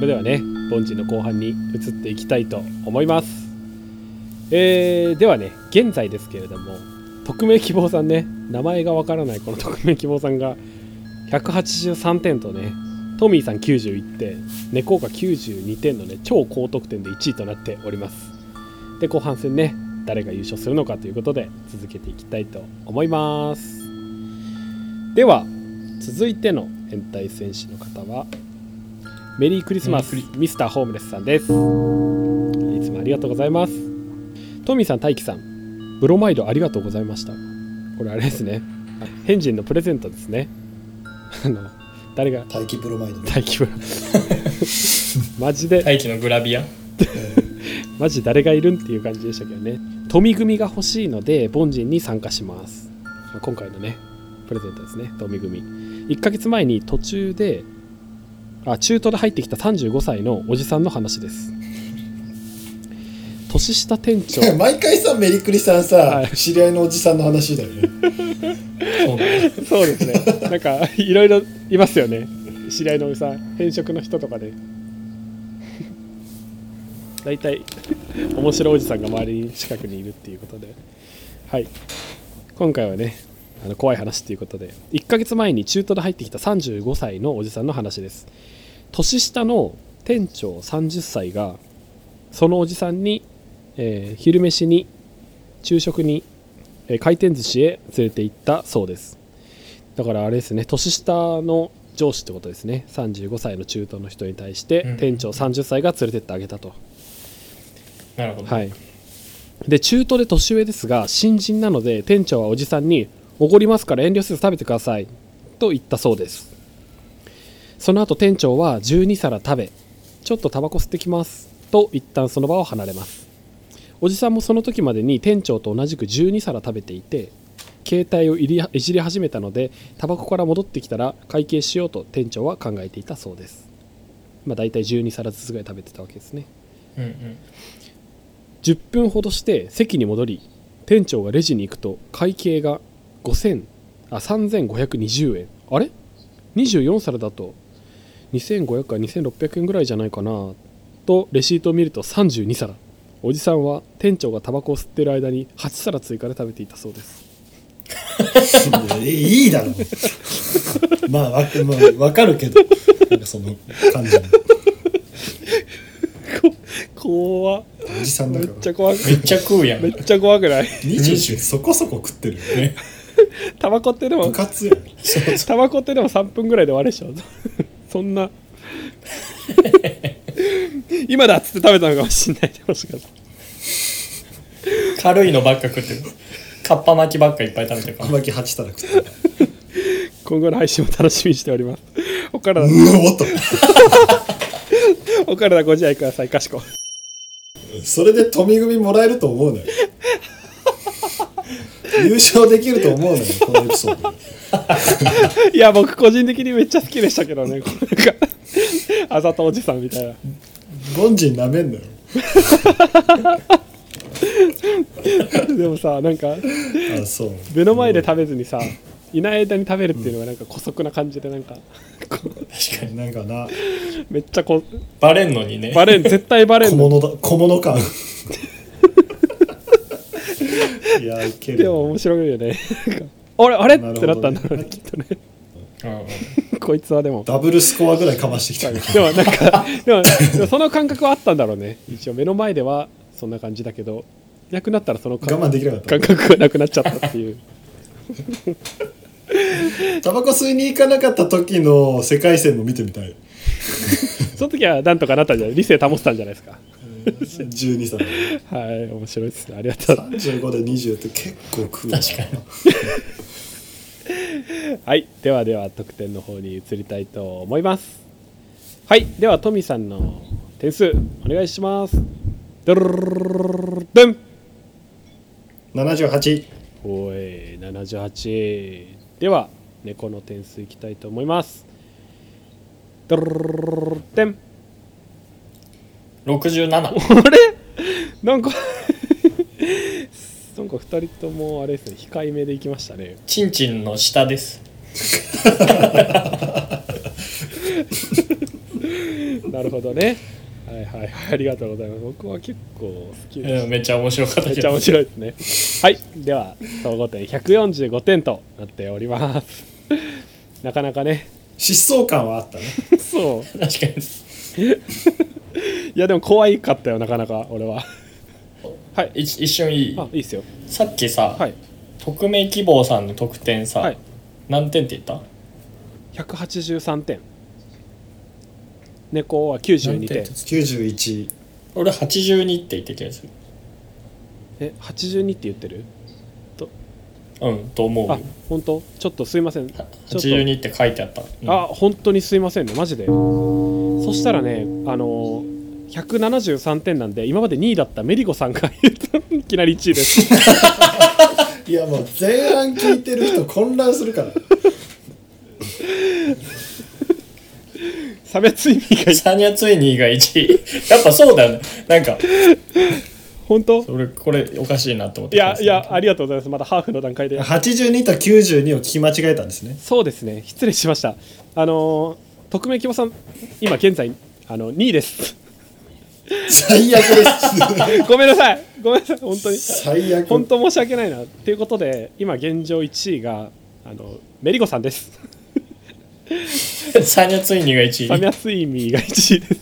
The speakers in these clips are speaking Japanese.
それではね凡人の後半に移っていきたいと思います。えー、ではね現在ですけれども匿名希望さんね名前がわからないこの匿名希望さんが183点とねトミーさん91点猫が92点のね超高得点で1位となっております。で後半戦ね誰が優勝するのかということで続けていきたいと思います。では続いての変態戦士の方はメリークリスマスミスターホームレスさんです。いつもありがとうございます。トミーさん大輝さんブロマイドありがとうございました。これあれですね。変人のプレゼントですね。あの誰が？待機ブロマイドね。大輝ブロマ ジで？大気のグラビア？マジ誰がいるんっていう感じでしたけどね。富組が欲しいので凡人に参加します、まあ今回のねプレゼントですね。富組。1ヶ月前に途中であ中途で入ってきた35歳のおじさんの話です。年下店長。毎回さメリクリさんさ、はい。知り合いのおじさんの話だよね。そうですね。なんかいろいろいますよね。知り合いのおじさん偏食の人とかで。大体面白いおじさんが周りに近くにいるっていうことで。はい。今回はねあの怖い話っていうことで。1ヶ月前に中途で入ってきた35歳のおじさんの話です。年下の店長30歳がそのおじさんに、えー昼飯に昼食に、えー回転寿司へ連れて行ったそうです。だからあれですね年下の上司ってことですね。35歳の中途の人に対して、うん。店長30歳が連れてってあげたと。なるほど、はい。で中途で年上ですが新人なので店長はおじさんに「おごりますから遠慮せず食べてください」と言ったそうです。その後店長は12皿食べちょっとタバコ吸ってきます。と一旦その場を離れます。おじさんもその時までに店長と同じく12皿食べていて携帯をいりいじり始めたのでタバコから戻ってきたら会計しようと店長は考えていたそうです。まあ大体12皿ずつぐらい食べてたわけですね。うんうん。10分ほどして席に戻り店長がレジに行くと会計が5000あ3520円。あれ？24皿だと。2500か2600円ぐらいじゃないかな。とレシートを見ると32皿。おじさんは店長がタバコを吸ってる間に8皿追加で食べていたそうです。い やいいだろ。まあわ,、まあ、わかるけど。なんかその感じの 怖っ。おじさんだめから。っちゃ怖くめっちゃ食うやん。めっちゃ怖くない？20そこそこ食ってるよね タバコってでも部活やタバコってでも3分ぐらいで終わるでしょ。そんな。今だっつって食べたのかもしんない。でもしか軽いのばっか食ってる。かっぱ巻きばっかいっぱい食べてるから。う巻き8たら食ってる。今後の配信も楽しみにしております。お体うおっとお体ご自愛ください。かしこ。それで富組もらえると思うのよ優勝できると思うのよこのエピソード。で いや僕個人的にめっちゃ好きでしたけどねこのなんかあざとおじさんみたいな。凡人なめんのよ。でもさなんかあそう。目の前で食べずにさいない間に食べるっていうのがなんか姑息な感じでなんかこう確かになんかな。めっちゃこうバレんのにね。バレん絶対バレんの小物だ小物感いやいける。でも面白いよね。あれあれ？ってなったんだろうねきっとね。こいつはでも。ダブルスコアぐらいかましてきた でもなんかでもでもその感覚はあったんだろうね。一応目の前ではそんな感じだけどいなくなったらその感我慢できなかった。感覚がなくなっちゃったっていう。タバコ吸いに行かなかった時の世界線も見てみたい。その時はなんとかなったんじゃない？理性保ってたんじゃないですか？12歳はい面白いですね。ありがとう。35で20って結構食うな。確かに。はいではでは得点の方に移りたいと思います。はいではトミさんの点数お願いします。ドルルルルルルルドン78おい78では猫の点数いきたいと思いますドルルルルルルルデン67あれ？なんかなんか2人ともあれですね控えめでいきましたね。チンチンの下です。なるほどね。はいはいはいありがとうございます。僕は結構好きです。うんめっちゃ面白かっためっちゃ面白いですね。はいでは総合点145点となっております。なかなかね。疾走感はあったね。そう。確かに いやでも怖いかったよなかなか俺は。はい一一瞬いい。あいいっすよ。さっきさ、はい。匿名希望さんの得点さ、はい。何点って言った？183点。猫は92点。何点91俺82って言ってた気がするえ82って言ってる？うんと思うあ本当？ちょっとすいません。ちょっと。82って書いてあった、うん。あ本当にすいませんね。マジでそしたらねあの173点なんで今まで2位だったメリゴさんがいきなり1位です。いやもう前半聞いてる人混乱するから。差別意味がサニャツイニーが1位。やっぱそうだよね。なんか本当？俺これおかしいなと思って。いやいやありがとうございます。まだハーフの段階で。82と92を聞き間違えたんですね。そうですね。失礼しました。あの匿名希望さん今現在あの2位です。最悪です。ごめんなさい。ごめんなさい。本当に。最悪。本当申し訳ないな。ということで今現状1位があのメリゴさんです。サニャツイニーが1位。サミャスイミーが1位です。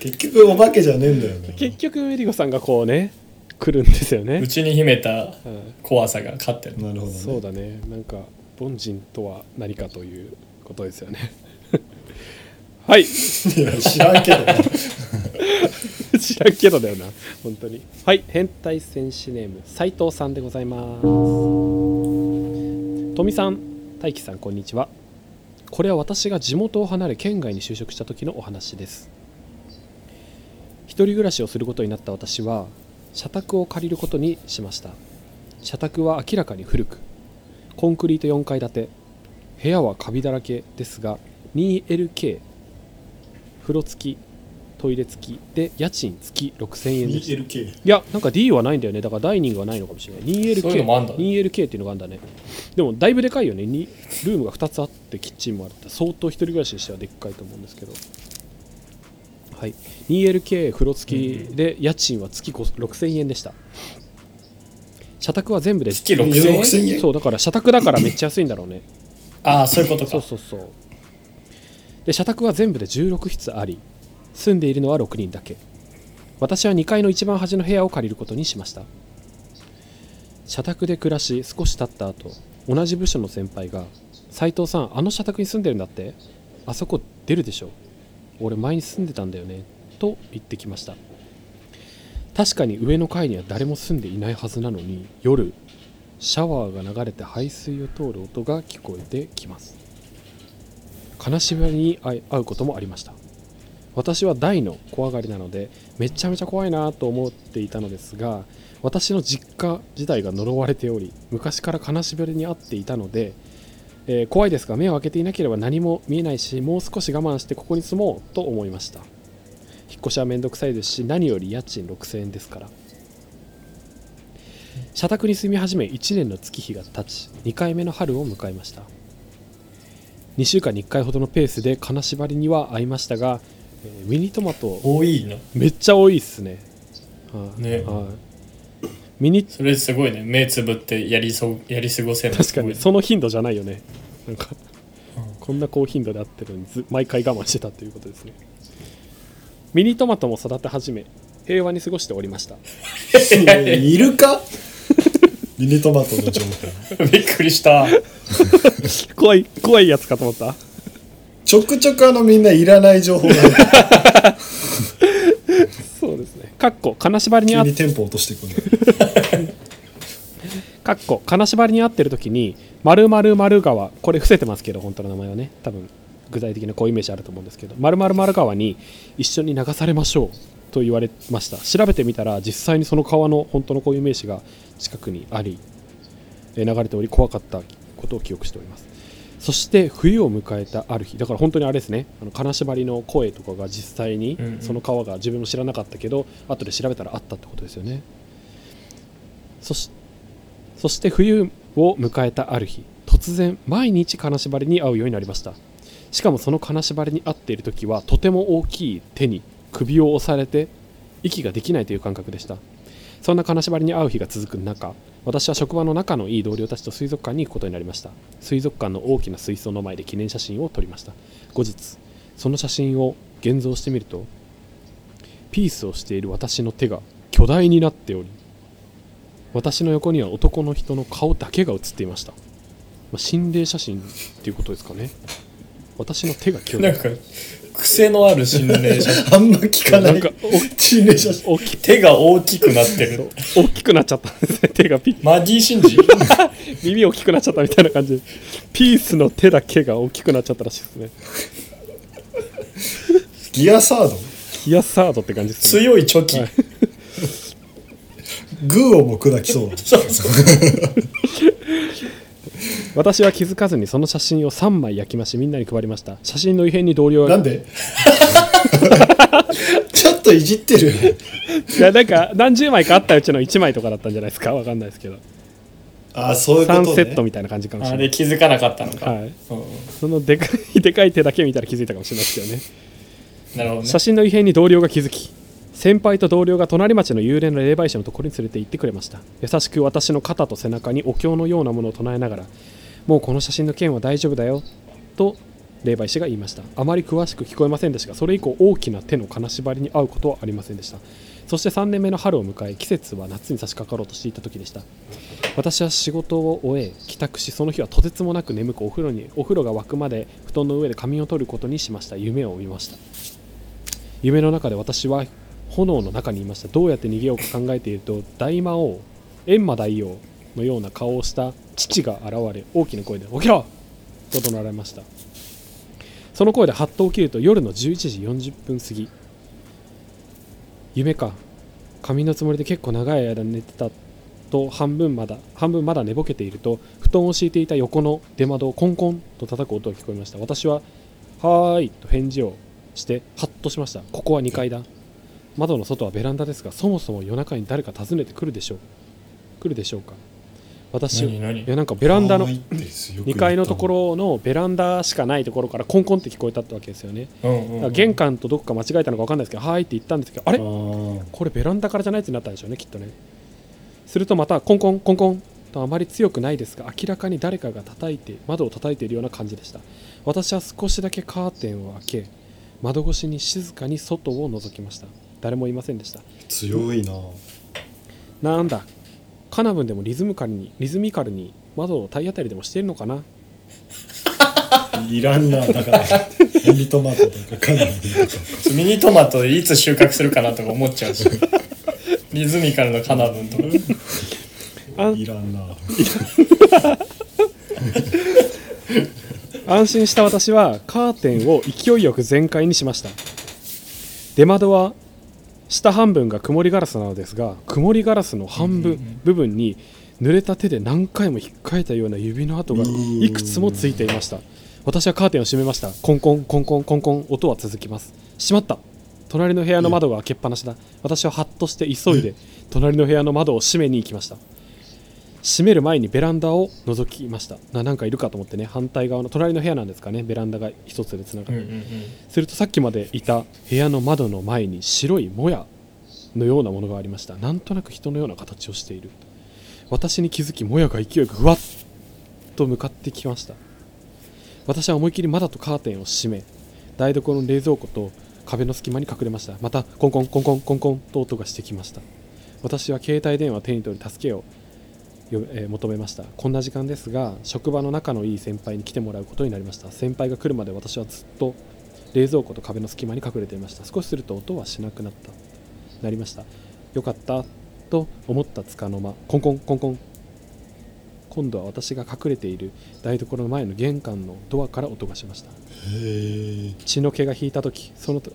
結局お化けじゃねえんだよね結局メリゴさんがこうね来るんですよね。う、ちに秘めたうん。怖さが勝ってる。なるほどねそうだね。なんか凡人とは何かということですよね。はい。いや知らんけど 知らんけどだよな。本当に。はい。変態戦士ネーム斉藤さんでございます。富さん大輝さんこんにちは。これは私が地元を離れ県外に就職した時のお話です。一人暮らしをすることになった私は社宅を借りることにしました。社宅は明らかに古くコンクリート4階建て部屋はカビだらけですが 2LK 風呂付きトイレ付きで家賃月6000円でした 2LK いやなんか D はないんだよね。だからダイニングはないのかもしれない。2LK そういうのもあんだね。2LK っていうのがあるんだね。でもだいぶでかいよね。にルームが2つあってキッチンもあって相当一人暮らしにしてはでっかいと思うんですけど。はい。2LK 風呂付きで家賃は月6000円でした。社宅は全部で月6000円6000円？そうだから社宅だからめっちゃ安いんだろうねああそういうことそうそうそう。で社宅は全部で16室あり住んでいるのは6人だけ。私は2階の一番端の部屋を借りることにしました。社宅で暮らし少し経った後同じ部署の先輩が「斉藤さんあの社宅に住んでるんだって？あそこ出るでしょ。俺前に住んでたんだよね」と言ってきました。確かに上の階には誰も住んでいないはずなのに夜シャワーが流れて排水を通る音が聞こえてきます。金縛りに会うこともありました。私は大の怖がりなのでめちゃめちゃ怖いなと思っていたのですが私の実家自体が呪われており昔から金縛りに遭っていたので、えー怖いですが目を開けていなければ何も見えないしもう少し我慢してここに住もうと思いました。引っ越しはめんどくさいですし何より家賃6000円ですから。社宅に住み始め1年の月日が経ち2回目の春を迎えました。2週間に1回ほどのペースで金縛りには会いましたが、えーミニトマト多いの？めっちゃ多いっすね。はい。ね。はい。ミニそれすごいね。目つぶってやりそうやり過ごせる。の確かにその頻度じゃないよね。なんかこんな高頻度であってるのにず毎回我慢してたということですね。ミニトマトも育て始め平和に過ごしておりました。いるか？ミニトマトの情報 びっくりした。怖い怖いやつかと思った。ちょくちょくあのみんないらない情報が。そうですね。かっこ金縛りにあにテンポ落としてくる。かっこ金縛りに合ってる時に〇〇〇川これ伏せてますけど本当の名前はね。多分具体的なこういうイメージあると思うんですけど〇〇〇川に一緒に流されましょうと言われました。調べてみたら実際にその川の本当のこういう名詞が近くにありえー流れており怖かったことを記憶しております。そして冬を迎えたある日。だから本当にあれですね。あの金縛りの声とかが実際にうんうん。その川が自分も知らなかったけど後で調べたらあったってことですよね。そしそして冬を迎えたある日。突然毎日金縛りに会うようになりました。しかもその金縛りに会っている時はとても大きい手に首を押されて息ができないという感覚でした。そんな金縛りに会う日が続く中私は職場の仲のいい同僚たちと水族館に行くことになりました。水族館の大きな水槽の前で記念写真を撮りました。後日その写真を現像してみるとピースをしている私の手が巨大になっており私の横には男の人の顔だけが写っていました、まあ心霊写真っていうことですかね。私の手が巨大。なんか、癖のある心霊写真。あんま聞かなないんか心霊写真。お大き手が大きくなってる。大きくなっちゃったんですね手がピマギーシンジ？耳大きくなっちゃったみたいな感じ。でピースの手だけが大きくなっちゃったらしいですね。ギアサード？ギアサードって感じですね。強いチョキ。はい。グーをも砕きそうだそう私は気づかずにその写真を3枚焼き増しみんなに配りました。写真の異変に同僚が。なんで？ちょっといじってる。いやなんか何十枚かあったうちの1枚とかだったんじゃないですか？わかんないですけど。あそういうこと、ね、3セットみたいな感じかもしあれない。れ気づかなかったのか。はい。うん。そのでかい でかい手だけ見たら気づいたかもしれないですけどね。なるほどね。写。真の異変に同僚が気づき先輩と同僚が隣町の幽霊の霊媒師のところに連れて行ってくれました。優しく私の肩と背中にお経のようなものを唱えながらもうこの写真の件は大丈夫だよ。と霊媒師が言いました。あまり詳しく聞こえませんでしたがそれ以降大きな手の金縛りに遭うことはありませんでした。そして3年目の春を迎え季節は夏に差し掛かろうとしていた時でした。私は仕事を終え帰宅しその日はとてつもなく眠くお風呂にお風呂が沸くまで布団の上で仮眠を取ることにしました。夢を見ました。夢の中で私は炎の中にいました。どうやって逃げようか考えていると大魔王閻魔大王のような顔をした父が現れ大きな声で「起きろ!」と怒鳴られました。その声でハッと起きると夜の11時40分過ぎ夢か仮眠のつもりで結構長い間寝てたと半分まだ半分まだ寝ぼけていると布団を敷いていた横の出窓をコンコンと叩く音が聞こえました。私は「はーい」と返事をしてハッとしました。ここは2階だ窓の外はベランダですがそもそも夜中に誰か訪ねてくるでしょう。来るでしょうか。私いやなんかベランダのはいです。よく言2った階のところのベランダしかないところからコンコンって聞こえたってわけですよね。うんうん玄関とどこか間違えたのか分かんないですけど「はーい」って言ったんですけどあれ？これベランダからじゃないってなったんでしょうねきっとね。するとまたコンコンコンコンとあまり強くないですが明らかに誰かが叩いて窓を叩いているような感じでした。私は少しだけカーテンを開け窓越しに静かに外を覗きました。誰もいませんでした。強いな。なんだ？カナブンでもリズムカルにリズミカルに窓を体当たりでもしているのかな？いらんなだから。ミニトマトとかカナダとか。ミニトマトいつ収穫するかなとか思っちゃう。しリズミカルのカナブンとか。あいらんな。安心した私はカーテンを勢いよく全開にしました。出窓は下半分が曇りガラスなのですが曇りガラスの半分部分に濡れた手で何回も引っかいたような指の跡がいくつもついていました。私はカーテンを閉めました。コンコンコンコンコンコン音は続きます。閉まった。隣の部屋の窓が開けっぱなしだ。私はハッとして急いで隣の部屋の窓を閉めに行きました閉める前にベランダを覗きました。ななんかいるかと思ってね。反対側の隣の部屋なんですかね。ベランダが一つでつながって、するとさっきまでいた部屋の窓の前に白いもやのようなものがありました。なんとなく人のような形をしている。私に気づきもやが勢いよくふわっと向かってきました。私は思い切り窓とカーテンを閉め台所の冷蔵庫と壁の隙間に隠れました。またコンコンコンコンコンコンと音がしてきました。私は携帯電話を手に取り助けをよえー求めました。こんな時間ですが職場の仲のいい先輩に来てもらうことになりました。先輩が来るまで私はずっと冷蔵庫と壁の隙間に隠れていました。少しすると音はしなくなった。なりました。よかった。と思ったつかの間コンコンコンコン。今度は私が隠れている台所の前の玄関のドアから音がしました。血の気が引いた時そのと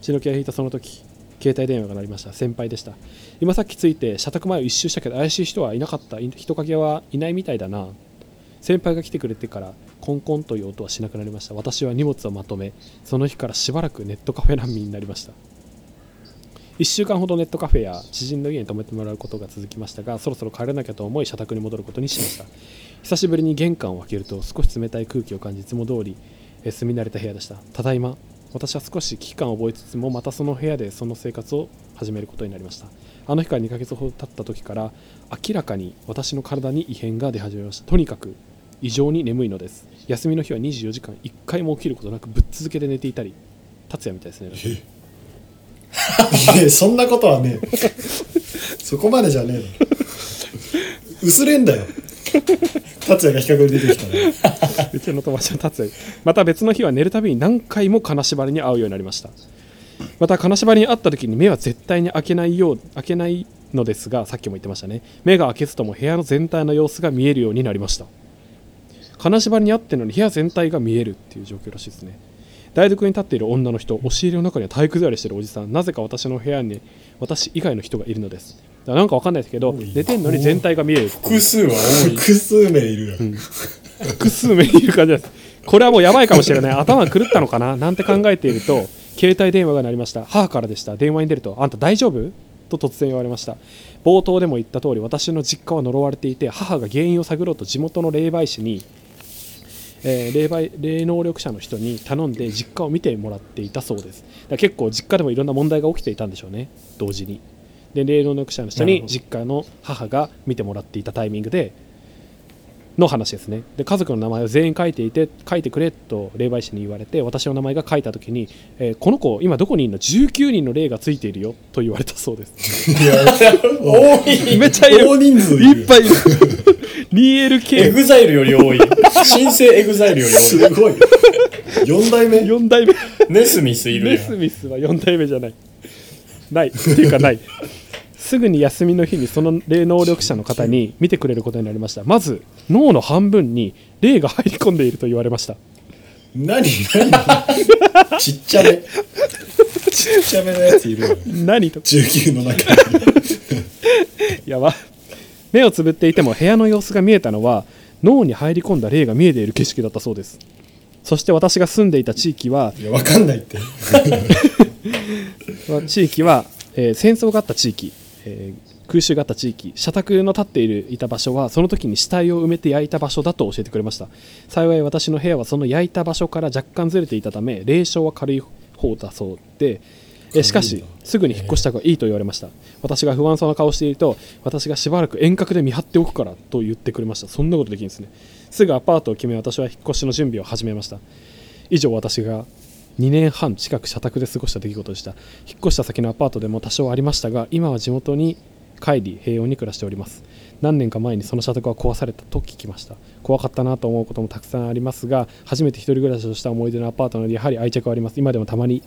血の気が引いたその時携帯電話が鳴りました。先輩でした。今さっき着いて社宅前を一周したけど怪しい人はいなかった。人影はいないみたいだな。先輩が来てくれてからコンコンという音はしなくなりました。私は荷物をまとめその日からしばらくネットカフェ難民になりました。1週間ほどネットカフェや知人の家に泊めてもらうことが続きましたがそろそろ帰らなきゃと思い社宅に戻ることにしました。久しぶりに玄関を開けると少し冷たい空気を感じいつも通りえ住み慣れた部屋でした。ただいま私は少し危機感を覚えつつもまたその部屋でその生活を始めることになりました。あの日から2ヶ月ほど経った時から明らかに私の体に異変が出始めました。とにかく異常に眠いのです。休みの日は24時間1回も起きることなくぶっ続けで寝ていたり達也みたいですねいやそんなことはねえ。そこまでじゃねえの。薄れんだよ達也が比較に出てきたね。うちの友達の達也また別の日は寝るたびに何回も金縛りに会うようになりました。また金縛りに会った時に目は絶対に開けないよう開けないのですがさっきも言ってましたね。目が開けずとも部屋の全体の様子が見えるようになりました。金縛りにあってのに部屋全体が見えるっていう状況らしいですね。台所に立っている女の人押し入れの中には体育座りしてるおじさんなぜか私の部屋に私以外の人がいるのです。だなんかわかんないですけど寝てんのに全体が見える複数は多い。複数名いるよ、複数名いる感じです。これはもうやばいかもしれない。頭が狂ったのかな？なんて考えていると携帯電話が鳴りました。母からでした。電話に出るとあんた大丈夫？と突然言われました。冒頭でも言った通り私の実家は呪われていて母が原因を探ろうと地元の霊媒師に、えー霊媒霊能力者の人に頼んで実家を見てもらっていたそうです。だ結構実家でもいろんな問題が起きていたんでしょうね。同時に。で霊能力者の人に実家の母が見てもらっていたタイミングでの話ですね。で家族の名前を全員書いていて書いてくれと霊媒師に言われて私の名前が書いた時に、えーこの子今どこにいるの？19人の霊がついているよと言われたそうです。いや多い。めっちゃいる。大人数いっぱいいる。エ 2LK4 グザイルより多い。新生エグザイルよりすごい。4代目？代目。多いネスミスいるネやん。スミスは4代目じゃない。ない。っていうかない。すぐに休みの日にその霊能力者の方に見てくれることになりました。まず脳の半分に霊が入り込んでいると言われました。何何？ちっちゃめ。ちっちゃめのやついるよ何と？19の中に。やば。目をつぶっていても部屋の様子が見えたのは脳に入り込んだ霊が見えている景色だったそうです。そして私が住んでいた地域はいやわかんないって。地域は、えー戦争があった地域、えー空襲があった地域社宅の立っているいた場所はその時に死体を埋めて焼いた場所だと教えてくれました。幸い私の部屋はその焼いた場所から若干ずれていたため霊障は軽い方だそうでえしかしすぐに引っ越した方がいいと言われました。私が不安そうな顔をしていると私がしばらく遠隔で見張っておくからと言ってくれました。そんなことできるんですね。すぐアパートを決め私は引っ越しの準備を始めました。以上私が2年半近く社宅で過ごした出来事でした。引っ越した先のアパートでも多少ありましたが今は地元に帰り平穏に暮らしております。何年か前にその社宅は壊されたと聞きました。怖かったなと思うこともたくさんありますが初めて一人暮らしをした思い出のアパートなのでやはり愛着はあります。今でもたまに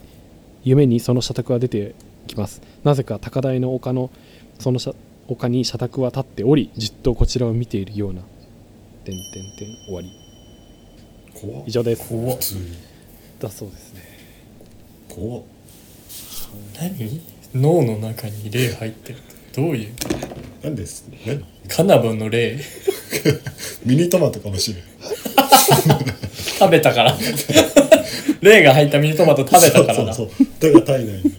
夢にその社宅が出てきます。なぜか高台の丘のその社丘に社宅は立っておりじっとこちらを見ているような。点点点終わり。以上です。怖だそうですね。怖っ。何？脳の中に霊入ってるどういう？何です？何カナブンの霊 ミニトマトかもしれん。食べたから。霊が入ったミニトマト食べたからだそうそうそう。だから体内に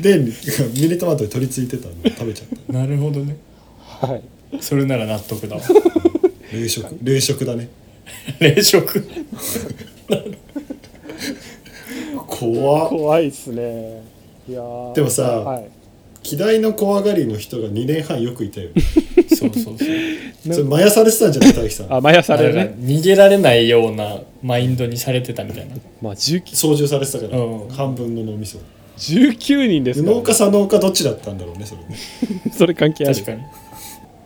でミニトマトに取り付いてたの食べちゃった。なるほどね。はい。それなら納得だわ。冷食。冷食だね。冷食？怖っ。怖いっすね。いやー。でもさはい、希代の怖がりの人が2年半よくいたよ そうそうそう。それマヤされてたんじゃない大樹さん。あ毎朝あれがでね逃げられないようなマインドにされてたみたいな。まあ19操縦されてたから、うん。半分の脳みそ。19人ですから、農家さ農家どっちだったんだろうねそれね。それ関係ある。確かに。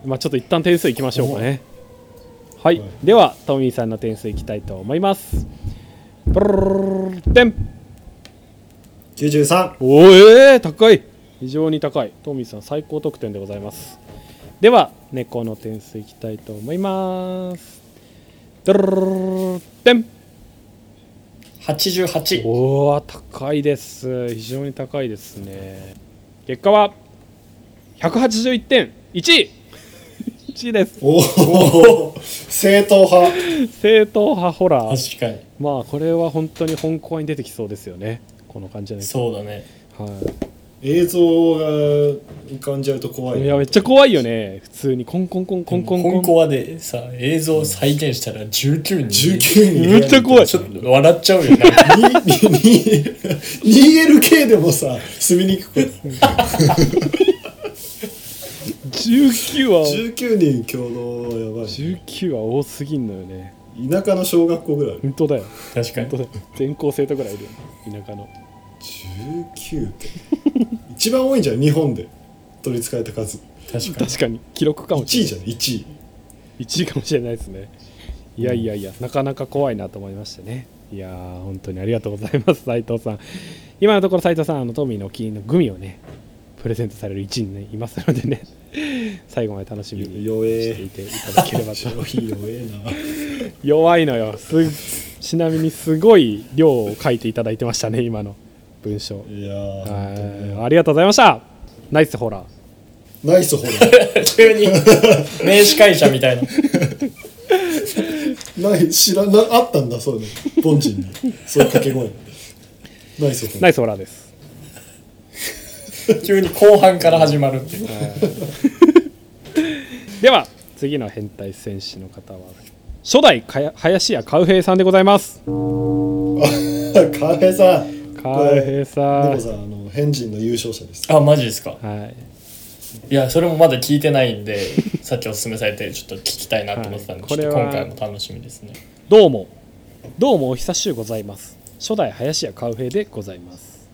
まあちょっと一旦点数いきましょうかね。はい、はい。ではトミーさんの点数いきたいと思います。ブルルルルル点93おーえー、高い非常に高い。トミーさん最高得点でございます。では猫の点数いきたいと思います。ドルルルルルル点88おお高いです非常に高いですね結果は181点1位1位ですおお正統派正統派ホラー確かにまあこれは本当に本校に出てきそうですよねこの感じじゃないですかそうだねはい映像が浮かんじゃうと怖い。いやめっちゃ怖いよね。普通にコンコンコンコンコンコン。コンコアでさ映像を再現したら19人。19人。めっちゃ怖い。ちょっと笑っちゃうよね。2LK でもさ住みにくく19は19人共同はやばい19は多すぎんのよね田舎の小学校ぐらい本当だよ確かに本当だよ全校生徒ぐらいいるよね田舎の19って。一番多いんじゃん日本で。取りつかれた数。確かに。確かに。記録かも1しれない。位じゃん1位。1位かもしれないですね。いやいやいやなかなか怖いなと思いましてね。いやー本当にありがとうございます斉藤さん。今のところ斉藤さんあのトミーのお気に入りのグミをねプレゼントされる1位に、ね、いますのでね。最後まで楽しみに弱え。していていただければと。消 費弱えな。弱いのよ。すちなみにすごい量を書いていただいてましたね今の文章。いやい。ありがとうございました。ナイスホラー。ナイスホラー。急に名司会者みたいな。ない知らなあったんだそういうの凡人に。そういう掛け声。ナイスホラー。ナイスホラーです。急に後半から始まるっていう。では次の変態戦士の方は初代かや林家カウヘイさんでございます。カウヘイさんでもさあの変人の優勝者です。あマジですか？はい。いやそれもまだ聞いてないんで さっきお勧めされてちょっと聞きたいなと思ってたんで、はいちょっとこれは今回も楽しみですね。どうも。どうもお久しゅうございます。初代林家カウヘイでございます。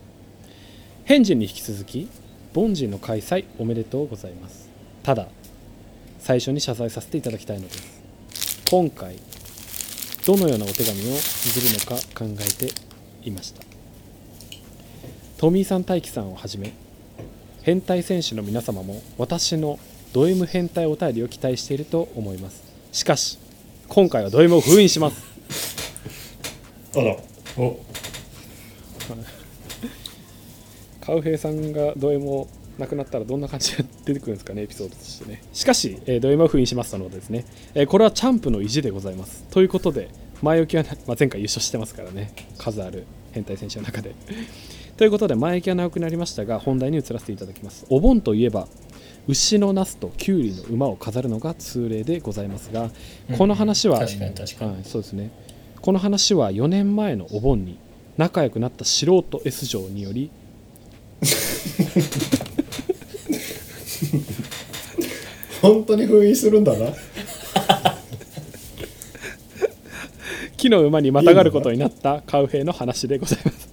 変人に引き続き凡人の開催おめでとうございます。ただ最初に謝罪させていただきたいのです。今回どのようなお手紙を綴るのか考えていましたトミーさん大輝さんをはじめ変態選手の皆様も私のド M 変態お便りを期待していると思います。しかし今回はド M を封印します。あら。お。カウヘイさんがド M をなくなったらどんな感じで出てくるんですかねエピソードとしてね。しかし、えード M を封印しますのでですね、えーこれはチャンプの意地でございます。ということで前置きはな、まあ、前回優勝してますからね。数ある変態選手の中でということで前置きは長くなりましたが本題に移らせていただきます。お盆といえば牛のナスとキュウリの馬を飾るのが通例でございますがこの話は、確かに確かに、はい、そうですね。この話は4年前のお盆に仲良くなった素人 S 嬢により 本当に封印するんだな。木の馬にまたがることになったカウヘイの話でございます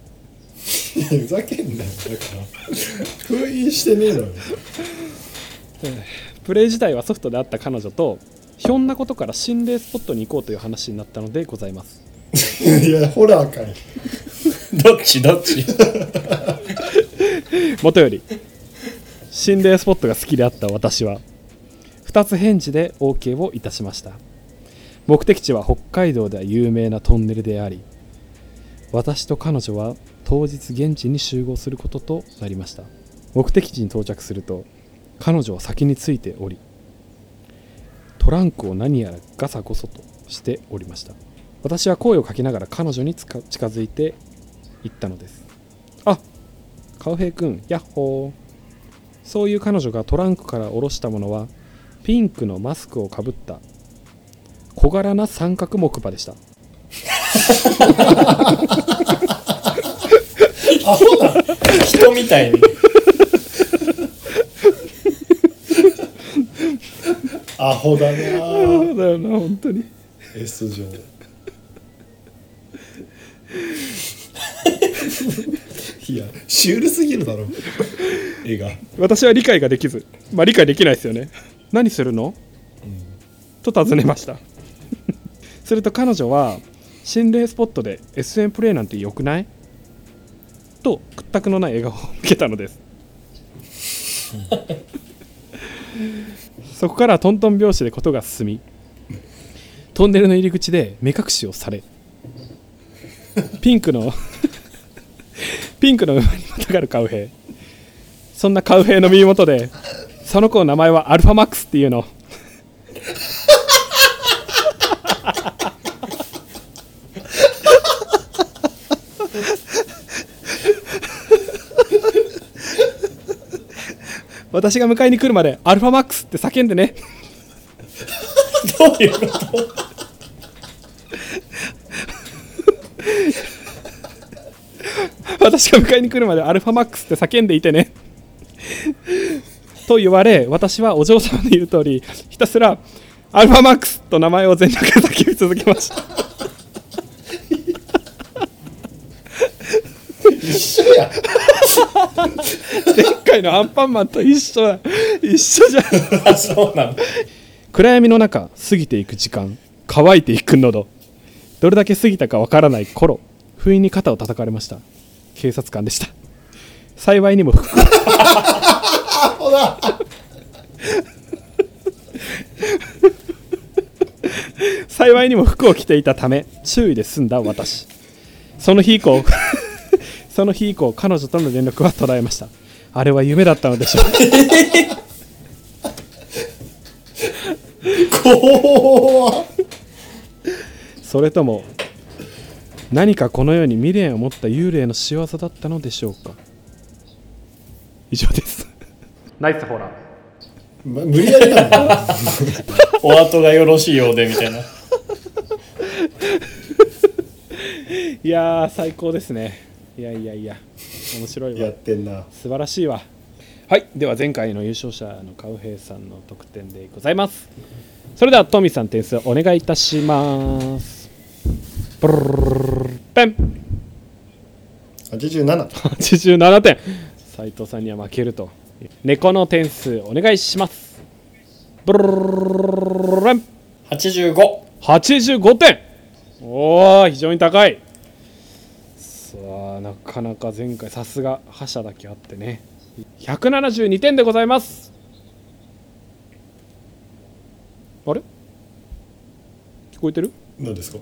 ふざけんなよ。だから封印してねえのよ プレイ自体はソフトであった彼女とひょんなことから心霊スポットに行こうという話になったのでございます。いやホラーかい。どっち？どっち？もとより心霊スポットが好きであった私は2つ返事で OK をいたしました。目的地は北海道では有名なトンネルであり私と彼女は当日現地に集合することとなりました。目的地に到着すると彼女は先についておりトランクを何やらガサゴソとしておりました。私は声をかけながら彼女に近づいて行ったのです。あカウヘイ君ヤッホー。そういう彼女がトランクから下ろしたものはピンクのマスクをかぶった小柄な三角木馬でした。アホだ人みたいに。アホだな。そうだよな本当に。S 上いやシュールすぎるだろ。絵が。私は理解ができず。まあ理解できないですよね。何するの、と尋ねました。すると彼女は心霊スポットで SM プレイなんて良くない？と屈託のない笑顔を向けたのです。そこからトントン拍子でことが進みトンネルの入り口で目隠しをされピンクのピンクの馬にまたがるカウヘイ。そんなカウヘイの耳元でその子の名前はアルファマックスっていうの私が迎えに来るまでアルファマックスって叫んでね。どういうこと？私が迎えに来るまでアルファマックスって叫んでいてね。と言われ私はお嬢様の言う通りひたすらアルファマックスと名前を全力で叫び続けました。一緒や。前回のアンパンマンと一緒だ。一緒じゃん。あ そうなんだ。暗闇の中過ぎていく時間。乾いていく喉。どれだけ過ぎたかわからない頃。不意に肩を叩かれました。警察官でした。幸いにも。服ほら幸いにも服を着ていたため注意で済んだ私。その日以降その日以降彼女との連絡は途絶えました。あれは夢だったのでしょう。怖っ。それとも何かこの世に未練を持った幽霊の仕業だったのでしょうか。以上です。ナイスホラー。ま無理やりなんだ。よお後がよろしいようでみたいな。いやー最高ですねいやいやいや面白いわ。やってんな。素晴らしいわ。はい。では前回の優勝者のカウヘイさんの得点でございます。それではトミーさん点数お願いいたします。ブルルペン87 87点斉藤さんには負けると猫の点数お願いしますブルルルルルルルン85 85点おお非常に高いさあなかなか前回さすが覇者だけあってね。172点でございます。あれ？聞こえてる？何ですか？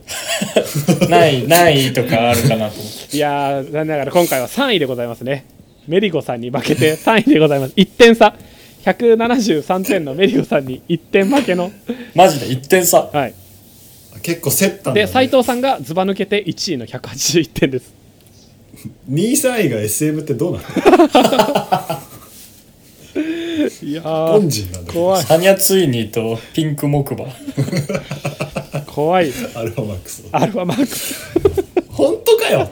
ないないとかあるかなと。思っていやー残念ながら今回は3位でございますね。メリゴさんに負けて3位でございます。1点差。173点のメリゴさんに1点負けの。マジで？1点差？はい。結構競ったんだ、でね、斉藤さんがずば抜けて1位の181点です2位3位が SM ってどうなのいや本ー人なんだ怖い。サニャツイニーとピンク木馬。怖い。アルファマックス。アルファマックス。本当かよ？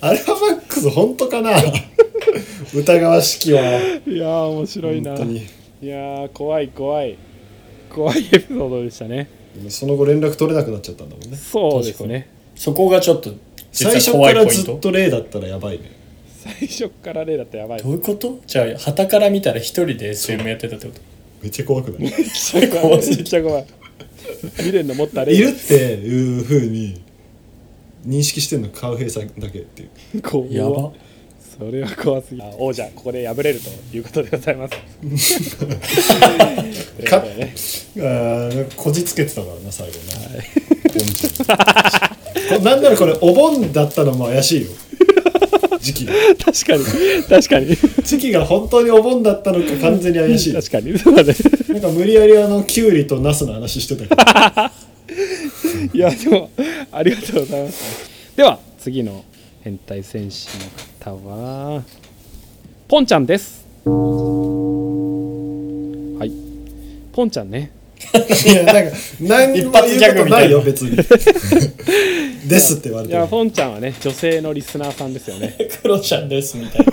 アルファマックス本当かな？疑わしきは。いやー面白いな。本当に。いやー怖い怖い。怖いエピソードでしたね。でもその後連絡取れなくなっちゃったんだもんね。そうですね。そこがちょっと実最初からずっと例だったらやばいね。最初から例だったらやばい。どういうこと？じゃあ旗から見たら一人で SM やってたってこと？めっちゃ怖くない？めっちゃ怖い。めっちゃ怖い。未練の持った例。いるっていうふうに認識してんのカウヘイさんだけっていう。怖いやば。それは怖すぎ王者ここで敗れるということでございます。ということでねあーこじつけてたからな最後な、本人なんならこれお盆だったのも怪しいよ。時期が。確かに。確かに。時期が本当にお盆だったのか完全に怪しい。確かに。そうだね。なんか無理やりあのキュウリとナスの話してたけど。いやでもありがとうございます。では次の変態戦士の方はポンちゃんです。はい。ポンちゃんねいやなんか何にも一発ギ言うことないよ別に。ですって言われいやても。ポンちゃんはね女性のリスナーさんですよね。クロちゃんですみたいな。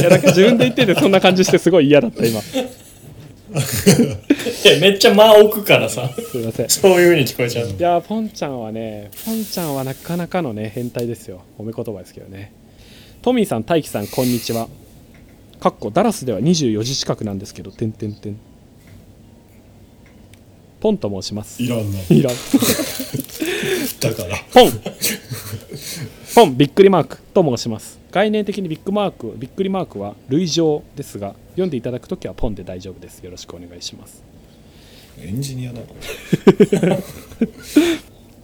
いやなんか自分で言っててそんな感じしてすごい嫌だった今。すやめっちゃ間置くからさ。いません。いそういう風に聞こえちゃう。やポンちゃんはねポンちゃんはなかなかのね変態ですよ。褒め言葉ですけどね。トミーさん大輝さんこんにちは。かっこダラスでは24時近くなんですけどてんてんてんポンと申します。いらんな。いらん。だから。ポン。ポンびっくりマークと申します。概念的にビッグマークびっくりマークは類乗ですが読んでいただくときはポンで大丈夫です。よろしくお願いします。エンジニアなの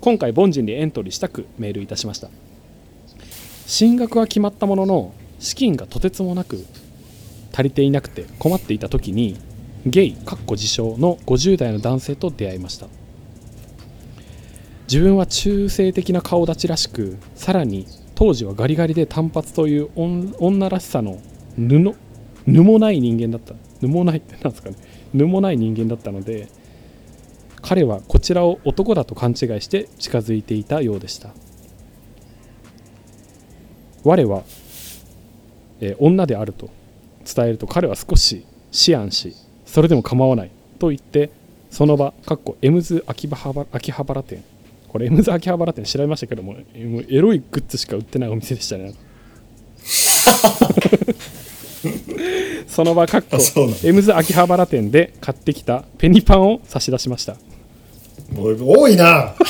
今回凡人にエントリーしたくメールいたしました。進学は決まったものの資金がとてつもなく足りていなくて困っていた時にゲイかっこ自称の50代の男性と出会いました。自分は中性的な顔立ちらしくさらに当時はガリガリで短髪という女らしさの布ぬもない人間だった。ぬもないって なんですかね。ぬもない人間だったので彼はこちらを男だと勘違いして近づいていたようでした。我は、えー女であると伝えると彼は少し思案しそれでも構わないと言ってその場かっこエムズ秋葉原秋葉原店。これエムズ秋葉原店調べましたけどもえもうエロいグッズしか売ってないお店でしたね。その場かっこエムズ秋葉原店で買ってきたペニパンを差し出しました。多いな。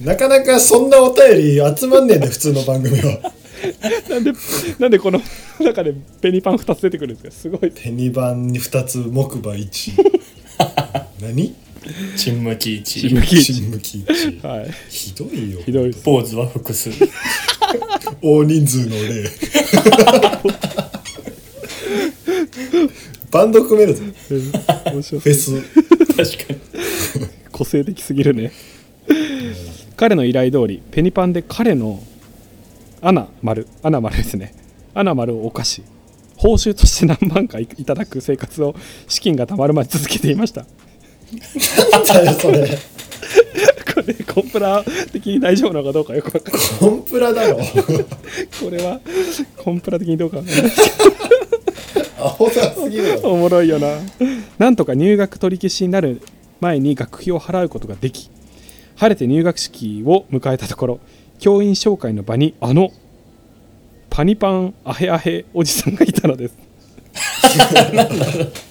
なかなかそんなお便り集まんねえんだよ普通の番組は なんでなんでこの中でペニパン2つ出てくるんですか？すごい。ペニバンに2つ木馬1 何？チンムキチン1ムキ新向き1はい。ひどいよ。ひどいです。ポーズは複数。大人数の例。バンド組めるぞ。面白フェス。確かに。個性的すぎるね。彼の依頼通りペニパンで彼のアナ丸アナ丸 ですね。アナ丸を犯し報酬として何万かいいただく生活を資金が貯まるまで続けていました。なんだよそれ。これコンプラ的に大丈夫なのかどうかよくわかんない。コンプラだろ。これはコンプラ的にどうかわかんない。アホさすぎるよ。おもろいよな。なんとか入学取り消しになる前に学費を払うことができ晴れて入学式を迎えたところ教員紹介の場にあのパニパンアヘアヘおじさんがいたのです。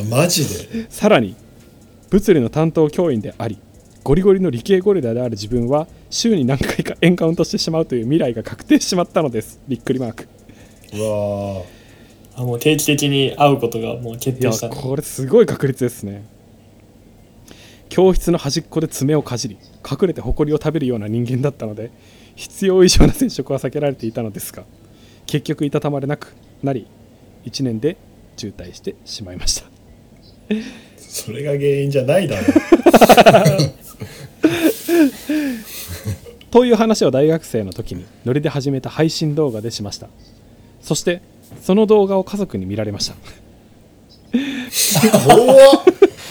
あマジで？さらに物理の担当教員でありゴリゴリの理系ゴリラである自分は週に何回かエンカウントしてしまうという未来が確定してしまったのです。びっくりマーク。うわあもう定期的に会うことがもう決定した。ねこれすごい確率ですね教室の端っこで爪をかじり隠れて埃を食べるような人間だったので必要以上な接触は避けられていたのですが結局いたたまれなくなり1年で渋滞してしまいました。それが原因じゃないだろ。という話を大学生の時にノリで始めた配信動画でしました。そしてその動画を家族に見られました。怖っ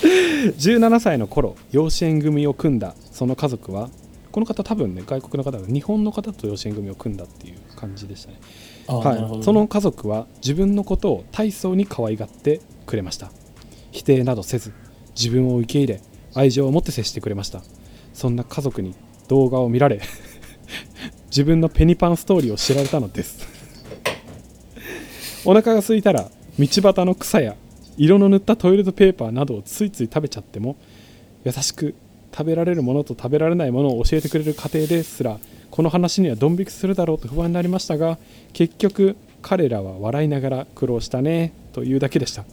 17歳の頃養子縁組を組んだその家族はこの方多分ね外国の方が日本の方と養子縁組を組んだっていう感じでしたね。はい、その家族は自分のことを大層に可愛がってくれました。否定などせず自分を受け入れ愛情を持って接してくれました。そんな家族に動画を見られ 自分のペニパンストーリーを知られたのです。お腹が空いたら道端の草や色の塗ったトイレットペーパーなどをついつい食べちゃっても優しく食べられるものと食べられないものを教えてくれる家庭ですらこの話にはドン引きするだろうと不安になりましたが結局彼らは笑いながら苦労したねというだけでした。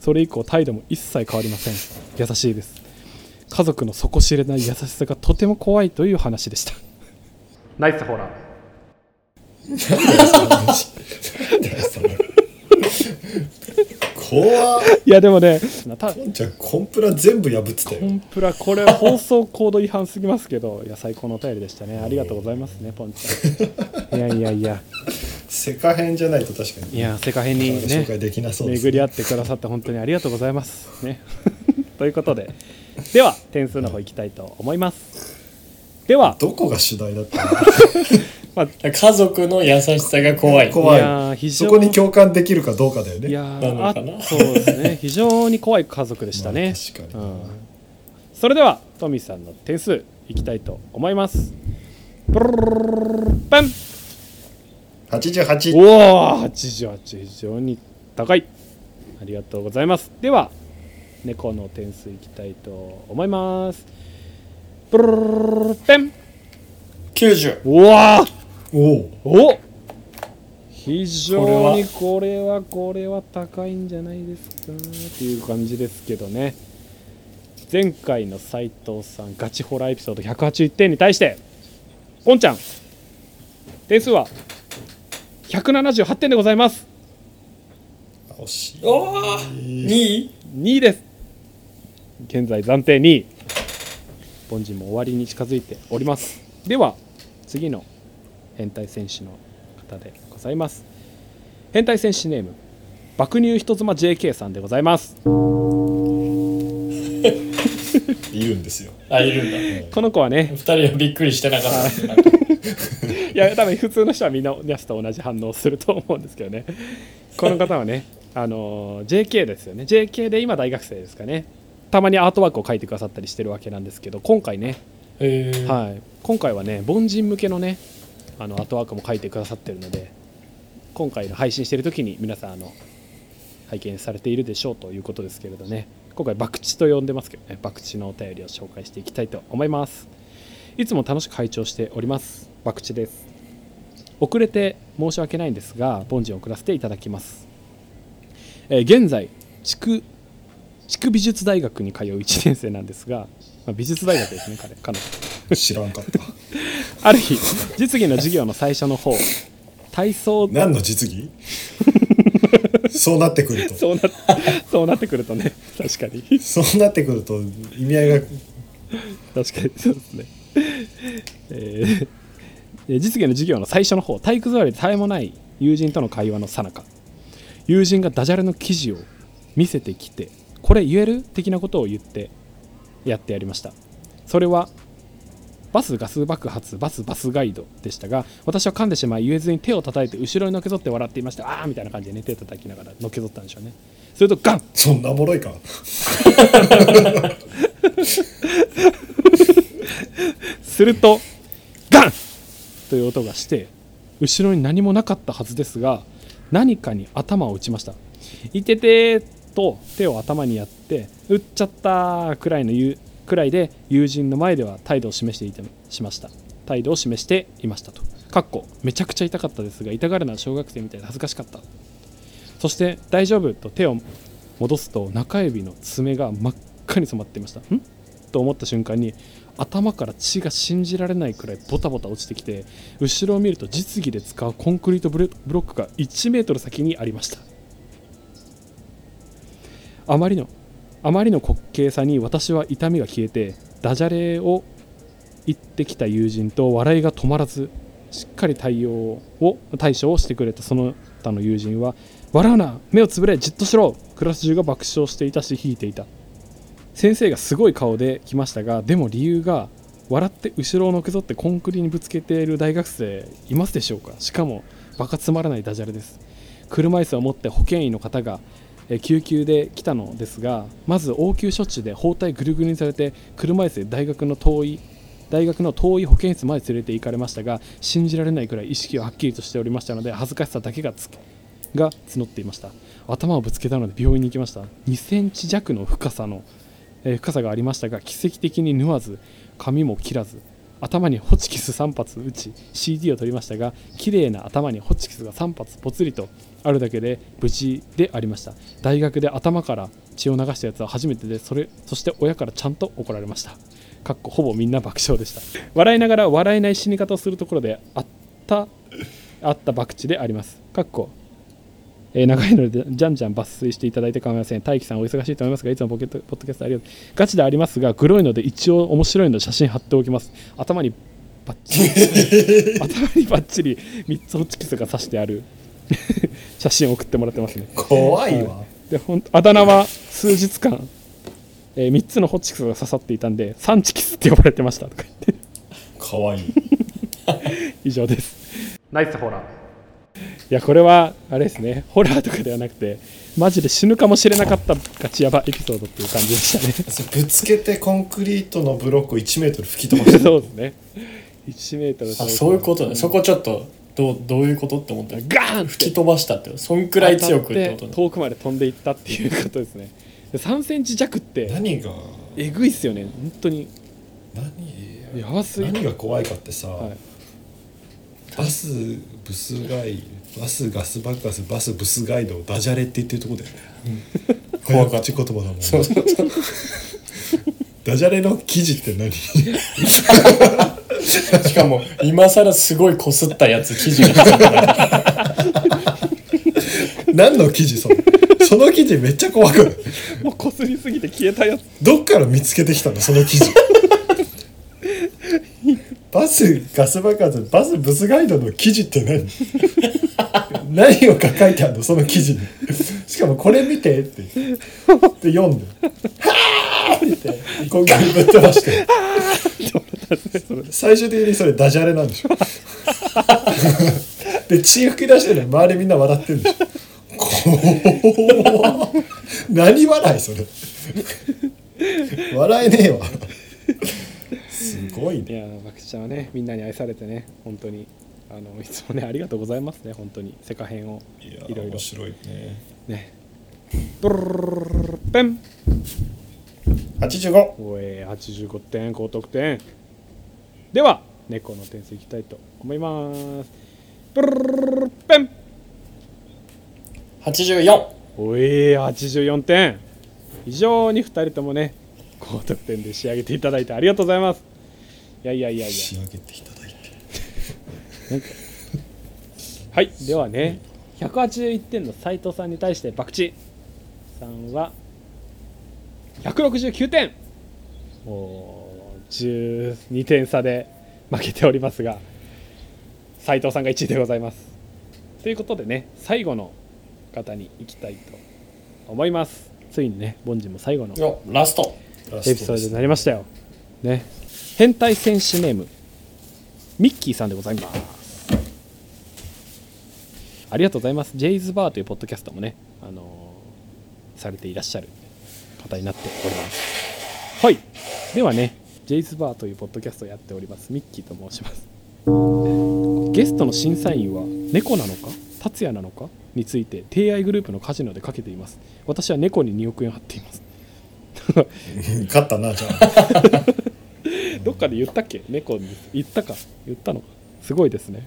それ以降態度も一切変わりません。優しいです。家族の底知れない優しさがとても怖いという話でした。ナイスホラー。なんだよそれ怖っ。いやでもねたちゃんコンプラ全部破ってたコよンプラこれ放送コード違反すぎますけどいや最高のお便りでしたね。ありがとうございますねポンちゃん。いやいやいや。セカ編じゃないと確かに。いや世界編にね紹介できなそうです巡り合ってくださって本当にありがとうございますね。ということで。では点数の方いきたいと思います。では、どこが主題だったの？まあ、家族の優しさが怖い。怖い。いやー非常そこに共感できるかどうかだよね。いやなーあのかな？そうですね。非常に怖い家族でしたね、まあ確かに。うん、それではトミーさんの点数いきたいと思います。ブルルルルルルパン88おお88非常に高いありがとうございますでは猫の点数いきたいと思いますブルルルルルルペン90うわおお。お。非常にこれは。これは高いんじゃないですか。っていう感じですけどね。前回の斉藤さんガチホラーエピソード181点に対してポンちゃん。点数は178点でございます。惜しい。おお2位。2位です。現在暫定2位。凡人も終わりに近づいております。では次の変態戦士の方でございます。変態戦士ネーム爆乳人妻 JK さんでございます。いるんですよ。あいるんだ。この子はね二人はびっくりしてなかった。いや多分普通の人はみんなやつと同じ反応をすると思うんですけどね。この方はねあの JK ですよね。JK で今大学生ですかね。たまにアートワークを描いてくださったりしてるわけなんですけど今回ね、はい、今回はね凡人向けのねあのアートワークも描いてくださってるので今回の配信してる時に皆さんあの拝見されているでしょうということですけれどね。今回博打と呼んでますけどね。博打のお便りを紹介していきたいと思います。いつも楽しく拝聴しております。博打です。遅れて申し訳ないんですが凡人を送らせていただきます、えー現在地区地区美術大学に通う1年生なんですが、まあ美術大学ですね彼彼女。知らんかった。ある日実技の授業の最初の方体操何の実技？そうなってくると。そうなそうなってくるとね。確かに。そうなってくると意味合いが。確かにそうですね、えーえー実技の授業の最初の方体育座りで絶えもない友人との会話の最中友人がダジャレの記事を見せてきてこれ言える？的なことを言ってやってやりました。それはバスガス爆発バスバスガイドでしたが私は噛んでしまい言えずに手を叩いて後ろにのけぞって笑っていました。ああみたいな感じでね手を叩きながらのけぞったんでしょうね。するとガン! そんなおもろいか。するとガン!という音がして後ろに何もなかったはずですが何かに頭を打ちました「いててー」と手を頭にやって「打っちゃったー」くらいの言うくらいで友人の前では態度を示していてしました。態度を示していましたと。かっこめちゃくちゃ痛かったですが痛がるのは小学生みたいで恥ずかしかった。そして「大丈夫」と手を戻すと中指の爪が真っ赤に染まっていました。ん？と思った瞬間に頭から血が信じられないくらいボタボタ落ちてきて後ろを見ると実技で使うコンクリートブロックが1メートル先にありました。あまりのあまりの滑稽さに私は痛みが消えてダジャレを言ってきた友人と笑いが止まらずしっかり対応を対処をしてくれたその他の友人は笑うな目をつぶれじっとしろ。クラス中が爆笑していたし引いていた先生がすごい顔で来ましたがでも理由が笑って後ろをのけぞってコンクリにぶつけている大学生いますでしょうか？しかもバカつまらないダジャレです。車椅子を持って保健医の方が救急で来たのですがまず応急処置で包帯ぐるぐるにされて車椅子で大学の遠い大学の遠い保健室まで連れて行かれましたが信じられないくらい意識ははっきりとしておりましたので恥ずかしさだけがつが募っていました。頭をぶつけたので病院に行きました。2センチ弱の深さの、えー深さがありましたが奇跡的に縫わず髪も切らず頭にホチキス3発打ち CD を取りましたが綺麗な頭にホチキスが3発ぽつりとあるだけで無事でありました。大学で頭から血を流したやつは初めてでそれそして親からちゃんと怒られました。かっこほぼみんな爆笑でした。笑いながら笑えない死に方をするところであったあった博打であります。かっこえー長いのでじゃんじゃん抜粋していただいて構いません。大輝さんお忙しいと思いますがいつもポケットポッドキャストありがとう。ガチでありますがグロいので一応面白いので写真貼っておきます。頭にバッチリ頭にバッチリ3つホチキスが刺してある。写真を送ってもらってますね。怖いわ。でほんあだ名は数日間、え3つのホチキスが刺さっていたんでサンチキスって呼ばれてましたとか言って。かわいい。以上です。ナイスホラーいやこれはあれですねホラーとかではなくてマジで死ぬかもしれなかったガチヤバエピソードっていう感じでしたね。ぶつけてコンクリートのブロックを1メートル吹き飛ばして。そうですね。1メートルあそういうことね。そこちょっとどうどういうことって思ったらガーン吹き飛ばしたって。そんくらい強くって。ことね遠くまで飛んでいったっていうことですね。で3センチ弱って何が？えぐいっすよね。本当に。何？やばすぎ何が怖いかってさ、はいバスブスガイバスガス爆発バスブスガイドをダジャレって言ってるとこだよね、怖かった。口言葉だもんね。そうそうそう。ダジャレの記事って何？しかも今更すごいこすったやつ記事が何の記事それ？その記事めっちゃ怖くもうこすりすぎて消えたやつ。どっから見つけてきたの？その記事バスガス爆発バスブスガイドの記事って何？何を書いてあるのその記事に？しかもこれ見てって。で読んで「はーって言って今回ぶっ飛ばして。最終的にそれダジャレなんでしょ。で血吹き出してるの周りみんな笑ってるんでしょ。怖何笑いそれ。笑えねえわ。ごいねいやー、バクちゃんはね、みんなに愛されてね、本当に、あのいつもね、ありがとうございますね、本当に、世界編をいろいろ面白いねね。ブルルペン85おい、85点、高得点。では、猫の点数いきたいと思います。ブルルペン84おい、84点。非常に2人ともね、高得点で仕上げていただいてありがとうございます。いやいやいやいや。仕上げていただいてはい、ではね、181点の斉藤さんに対して、バクチさんは169点もう12点差で負けておりますが、斉藤さんが1位でございます。ということでね、最後の方に行きたいと思います。ついにね、凡人も最後のよラストエピソードになりましたよ。ね。変態戦士ネーム、ミッキーさんでございます。ありがとうございます。ジェイズバーというポッドキャストもね、あのーされていらっしゃる方になっております。はい。ではね、ジェイズバーというポッドキャストをやっております、ミッキーと申します。ゲストの審査員は猫なのか？達也なのか？について TI グループのカジノでかけています。私は猫に2億円払っています。勝ったなじゃあ どっかで言ったっけ？猫に。言ったか。言ったのか。すごいですね。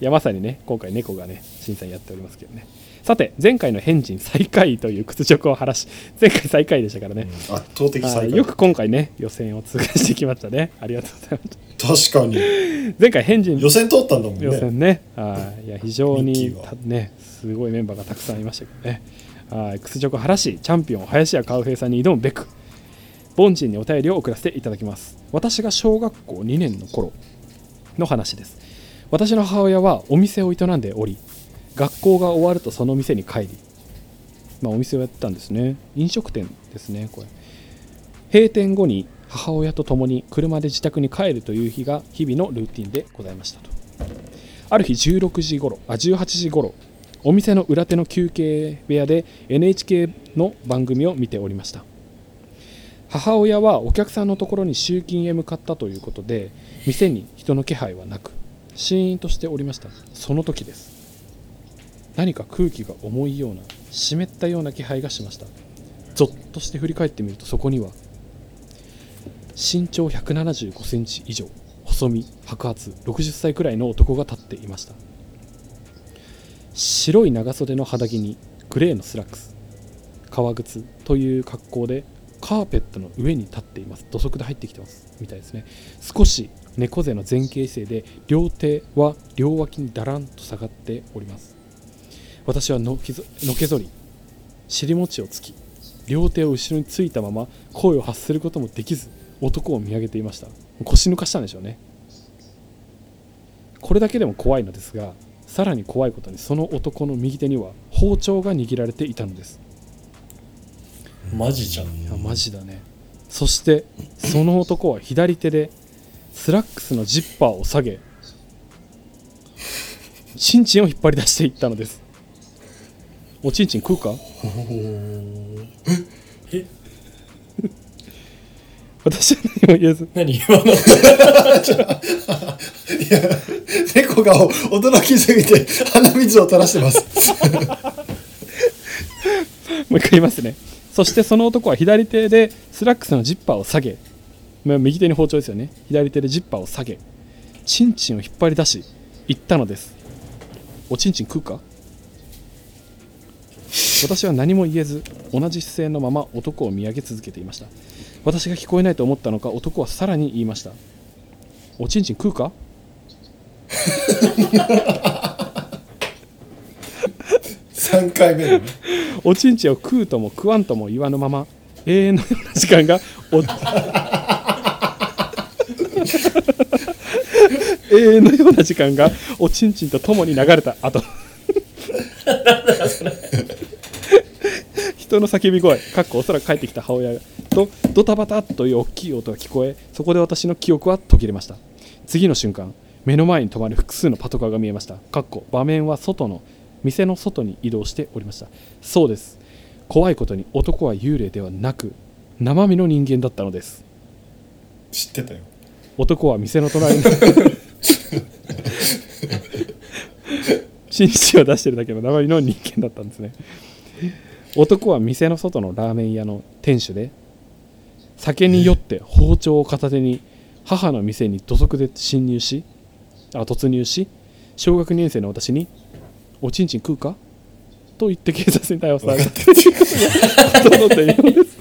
いやまさにね今回猫がね審査員やっておりますけどね。さて前回の変人最下位という屈辱を晴らし前回最下位でしたからね、圧倒的は最下位。い。よく今回ね予選を通過してきましたね。ありがとうございます。確かに。前回変人。予選通ったんだもんね。予選ね。はい。いや非常にねすごいメンバーがたくさんいましたけどね。はい。屈辱を晴らしチャンピオン林家カウフェイさんに挑むべく凡人にお便りを送らせていただきます。私が小学校2年の頃の話です。私の母親はお店を営んでおり学校が終わるとその店に帰りまあお店をやってたんですね。飲食店ですねこれ。閉店後に母親と共に車で自宅に帰るという日が日々のルーティンでございましたと。ある日16時頃あ18時頃お店の裏手の休憩部屋で NHK の番組を見ておりました。母親はお客さんのところに集金へ向かったということで店に人の気配はなくシーンとしておりました。その時です。何か空気が重いような湿ったような気配がしました。ゾッとして振り返ってみるとそこには身長175センチ以上細身白髪60歳くらいの男が立っていました。白い長袖の肌着にグレーのスラックス革靴という格好でカーペットの上に立っています。土足で入ってきてますみたいですね。少し猫背の前傾姿勢で両手は両脇にだらんと下がっております。私はのけぞり尻餅をつき両手を後ろについたまま声を発することもできず男を見上げていました。腰抜かしたんでしょうね。これだけでも怖いのですがさらに怖いことにその男の右手には包丁が握られていたのです。マジじゃん。いやマジだね。そしてその男は左手でスラックスのジッパーを下げチンチンを引っ張り出していったのです。おちんちん食うか？え？私は何も言えず。何今の？猫が驚きすぎて鼻水を垂らしてます。もう一回言いますねそしてその男は左手でスラックスのジッパーを下げ右手に包丁ですよね。左手でジッパーを下げチンチンを引っ張り出し言ったのです。おちんちん食うか？私は何も言えず同じ姿勢のまま男を見上げ続けていました。私が聞こえないと思ったのか男はさらに言いました。おちんちん食うか？3回目のね。おちんちを食うとも食わんとも言わぬまま永遠のような時間がお 永遠のような時間がおちんちんと共に流れた。後人の叫び声。かっこおそらく帰ってきた母親とドタバタという大きい音が聞こえそこで私の記憶は途切れました。次の瞬間目の前に止まる複数のパトカーが見えました。かっこ場面は外の店の外に移動しておりました。そうです。怖いことに男は幽霊ではなく生身の人間だったのです。知ってたよ。男は店の隣に 新地を出してるだけの生身の人間だったんですね。男は店の外のラーメン屋の店主で酒に酔って包丁を片手に母の店に土足で侵入しあ突入し小学2年生の私に「おちんちん食うか?」と言って警察に逮捕されたとのっている。のです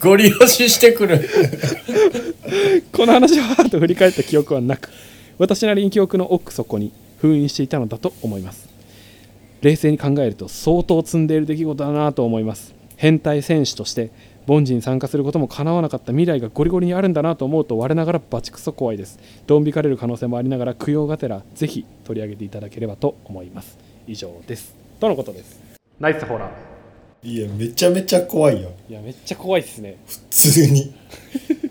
ゴリ押ししてくるこの話をはーと振り返った記憶はなく私なりに記憶の奥底に封印していたのだと思います。冷静に考えると相当積んでいる出来事だなと思います。変態選手として凡人に参加することも叶わなかった未来がゴリゴリにあるんだなと思うと我ながらバチクソ怖いです。ドン引かれる可能性もありながら供養がてらぜひ取り上げていただければと思います。以上です。とのことです。ナイスホラー。いやめちゃめちゃ怖いよ。いやめっちゃ怖いっすね。普通に。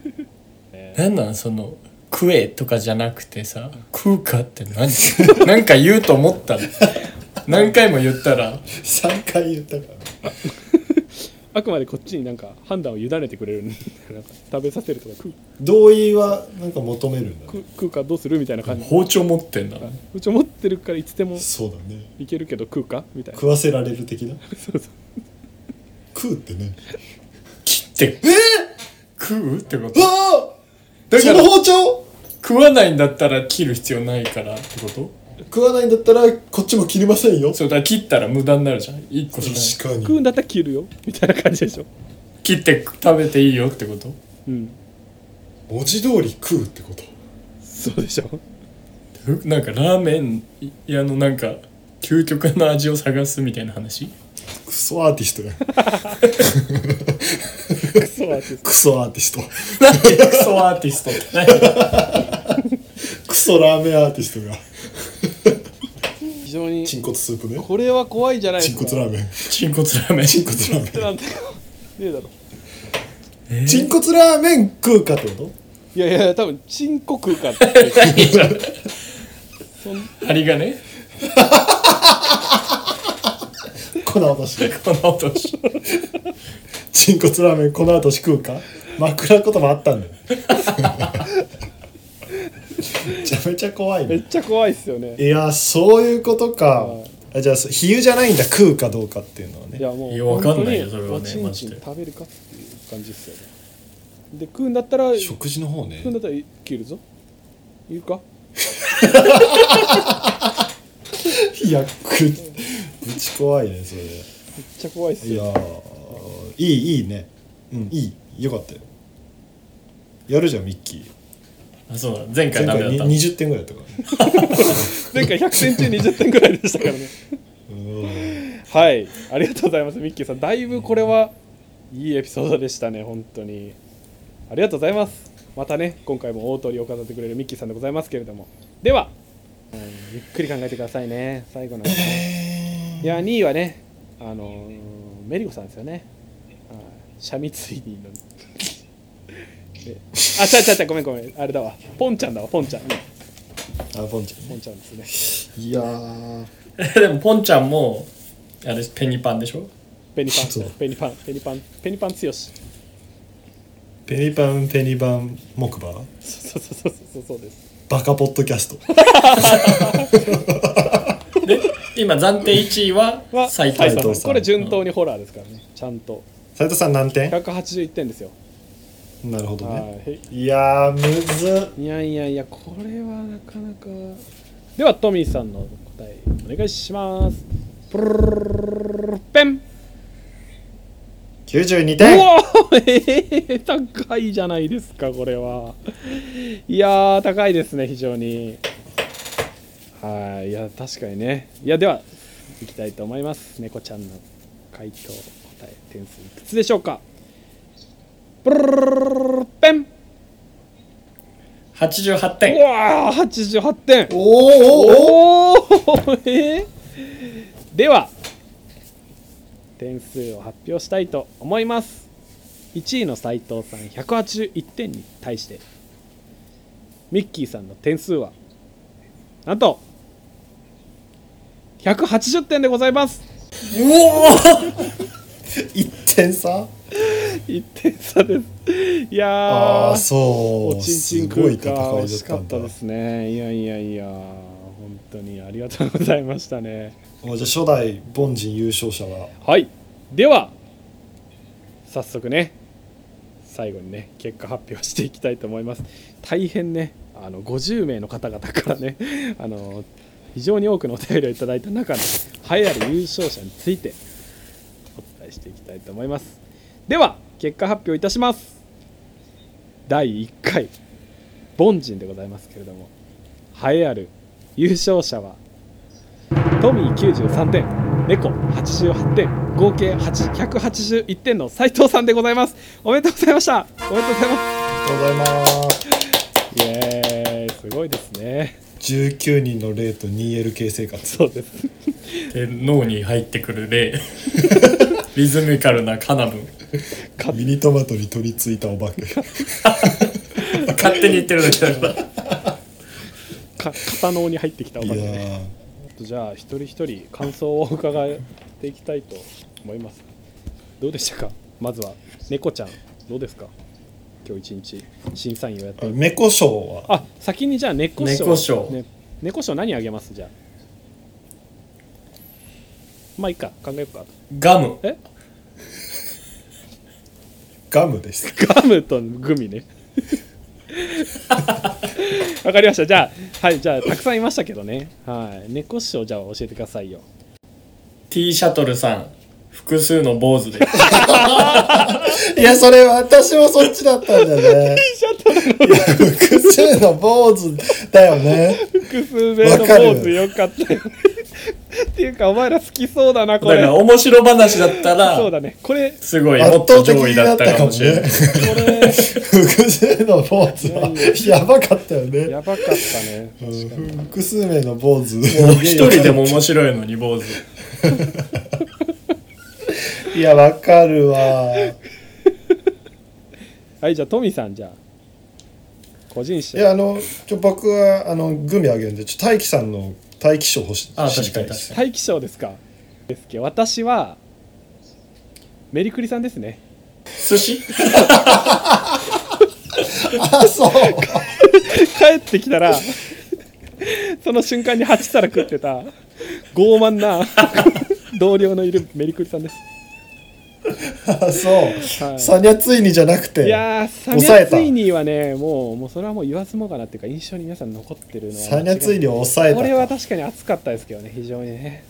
なんなん？その食えとかじゃなくてさ食うかって何 なんか言うと思ったの。何回も言ったら。3回言ったからあくまでこっちになんか判断を委ねてくれるなんか食べさせるとか食う。同意はなんか求めるんだ食う食うかどうするみたいな感じ。包丁持ってんだうち持ってるからいつでもそうだね。いけるけど食うかみたいな。食わせられる的な？そうそう。食うってね。切って。食うってこと？ああだからその包丁？食わないんだったら切る必要ないからってこと？食わないんだったらこっちも切りませんよ。そうだから切ったら無駄になるじゃん。1個しかない。確かに。食うんだったら切るよみたいな感じでしょ。切って食べていいよってこと？うん。文字通り食うってこと？そうでしょ。ふなんかラーメン屋のなんか究極の味を探すみたいな話？クソアーティストや。クソアーティスクソアーティスト。なんでクソアーティストって何？クソラーメンアーティストが常にチンコツスープね。これは怖いじゃないでチンすかコツラーメン。チンコツラーメン。チンコツラーメなんてねえだろンチンコツラーメン食うかってこと？いやいや多分チンコ食うかって。そん針金？粉落としこの音しチンコツラーメン粉落とし食うか？枕言葉あったんだよめちゃめちゃ怖いね。めっちゃ怖いっすよね。いやそういうことか。はい。あじゃあ比喩じゃないんだ食うかどうかっていうのはいねやもういやわかんないよ本当にそれはねおちんマジで。ちん食べるかっていう感じですよね。で食うんだったら食食事の方ね。うんだったら切るぞ。言うか？いやくぶち怖いねそれ。めっちゃ怖いっすいやよーいいいいね。うんいい。よかったよ。やるじゃんミッキーあそうだ。前回前回にダメだったの20点ぐらいだったから。ね 前回100点中20点ぐらいでしたからね。うん。はい。ありがとうございます。ミッキーさん。だいぶこれはいいエピソードでしたね。本当に。ありがとうございます。またね今回も大通りを飾ってくれるミッキーさんでございますけれども。では、うんゆっくり考えてくださいね。最後なんでねいや2位はねあのーメリゴさんですよね。はい。シャミツイニーのであちゃちゃちゃごめんごめん。あれだわ。ポンちゃんだわポンちゃん、うん。あポンちゃんポンちゃんですね。いやー。でもポンちゃんもあれペニパンでしょ？ペニパン。そう。ペニパン。ペニパン。ペニパン強し。ペニパンペニバン木馬そうそうそうそうそうです。バカポッドキャスト。で今暫定1位はは斉藤さん。斉藤さん。これ順当にホラーですからね。ちゃんと。斉藤さん何点？181点ですよなるほどね。はい。いやーむずっ。いやいやいやこれはなかなか。ではトミーさんの答えお願いします。プルルルルルルペン92う点わーえー、高いじゃないですかこれはいやー高いですね非常にはいいや確かにねいやではいきたいと思います猫ちゃんの回答答え点数いくつでしょうかプルルルペン88う点わー88点おおおおおおえーでは点数を発表したいと思います1位の斉藤さん181点に対してミッキーさんの点数はなんと180点でございますうお一点差 1点差です。いやあそう。おちんちんすごい空間戦いだ惜しかったですね。いやいやいや本当にありがとうございましたね。おじゃあ初代凡人優勝者は？はい。では早速ね最後にね結果発表していきたいと思います。大変ねあの50名の方々からね あの非常に多くのお便りをいただいた中の栄えある優勝者についてお伝えしていきたいと思いますでは結果発表いたします。第1回凡人でございますけれども栄えある優勝者はトミー93点猫88点合計8 181点の斉藤さんでございます。おめでとうございました。おめでとうございまありがとうございます。すイエーイ。すごいですね。19人の霊と 2LK 生活。そうです。で脳に入ってくる例 リズミカルなカナブンミニトマトに取り付いたお化け。勝手に言ってるだけだからか片脳に入ってきたおいやかげでー。じゃあ一人一人感想を伺っていきたいと思います。どうでしたか？まずは猫ちゃんどうですか？今日一日審査員をやって。猫賞は？あ先にじゃあ猫賞猫賞ね、猫賞何あげます？じゃあ。まあいいか。考えようか。ガム。え？ガムです。ガムとグミね。わかりました。じゃあはいじゃあたくさんいましたけどね。はい。猫賞じゃあ教えてくださいよ。T シャトルさん複数の坊主で いやそれ私もそっちだったんだよね。いや複数の坊主だよね。複数名のポーズよかった。よねっていうかお前ら好きそうだなこれ。だから面白話だったらそうだね。これすごい圧もっと上位だったかもしれない。ねこれ複数の坊主はやばかったよね。やばかったね。確かにうん。複数名の坊主一人でも面白いのに坊主。いやわかるわ。はいじゃあトミさんじゃあ。個人賞いやあのちょ僕はあのグミあげるんでちょ大輝さんの大輝賞欲しいです確かに。確か大気賞ですか。ですけど私はメリクリさんですね。寿司？あそう帰ってきたらその瞬間に8皿食ってた傲慢な 同僚のいるメリクリさんですあそう、はい。サニャついにじゃなくていやーサニャツイニーはねもうもうそれはもう言わずもがなっていうか印象に皆さん残ってるのはサニャついにを抑えた。これは確かに熱かったですけどね非常にね。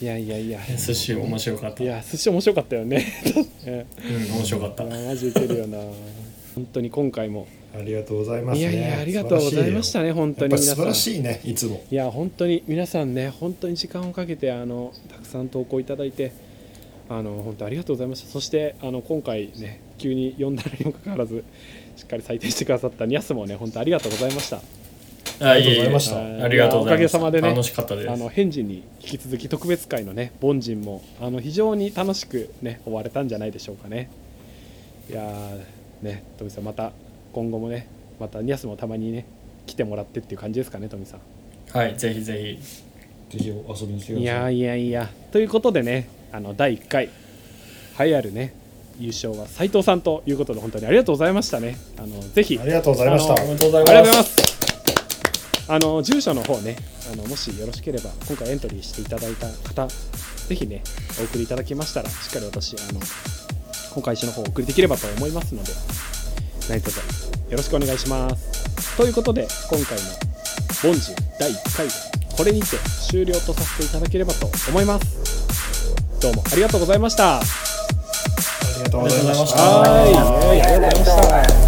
いやいやいや。寿司面白かったいや寿司面白かったよね。ねうん面白かった。マジウケるよな。本当に今回も。ありがとうございます、ね、いやいやありがとうございましたね本当やっぱ素晴らしいねいつも。いや本当に皆さんね本当に時間をかけてあのたくさん投稿いただいてあの本当ありがとうございました。そしてあの今回ね急に読んだにもかかわらずしっかり採点してくださったニャスもね本当ありがとうございました。ありがとうございました。ええありがとうございました。おかげさまでね楽しかったです。あの返事に引き続き特別会のね凡人もあの非常に楽しくね終われたんじゃないでしょうかね。いやーね富さんまた今後もねまたニャスもたまにね来てもらってっていう感じですかね富さん。はいぜひぜひ。ぜひ遊びに来てください。いやいやいや。ということでねあの第1回。栄えあるね優勝は斉藤さんということで本当にありがとうございましたね。あのぜひありがとうございました。あのおめでとうごあざいまりがとうございます。すあの住所の方ねあのもしよろしければ今回エントリーしていただいた方ぜひねお送りいただけましたらしっかり私あの今回の方をお送りできればと思いますので何卒よろしくお願いします。ということで今回の凡人第1回これにて終了とさせていただければと思いますどうもありがとうございました。ありがとうございました。はい、ありがとうございました。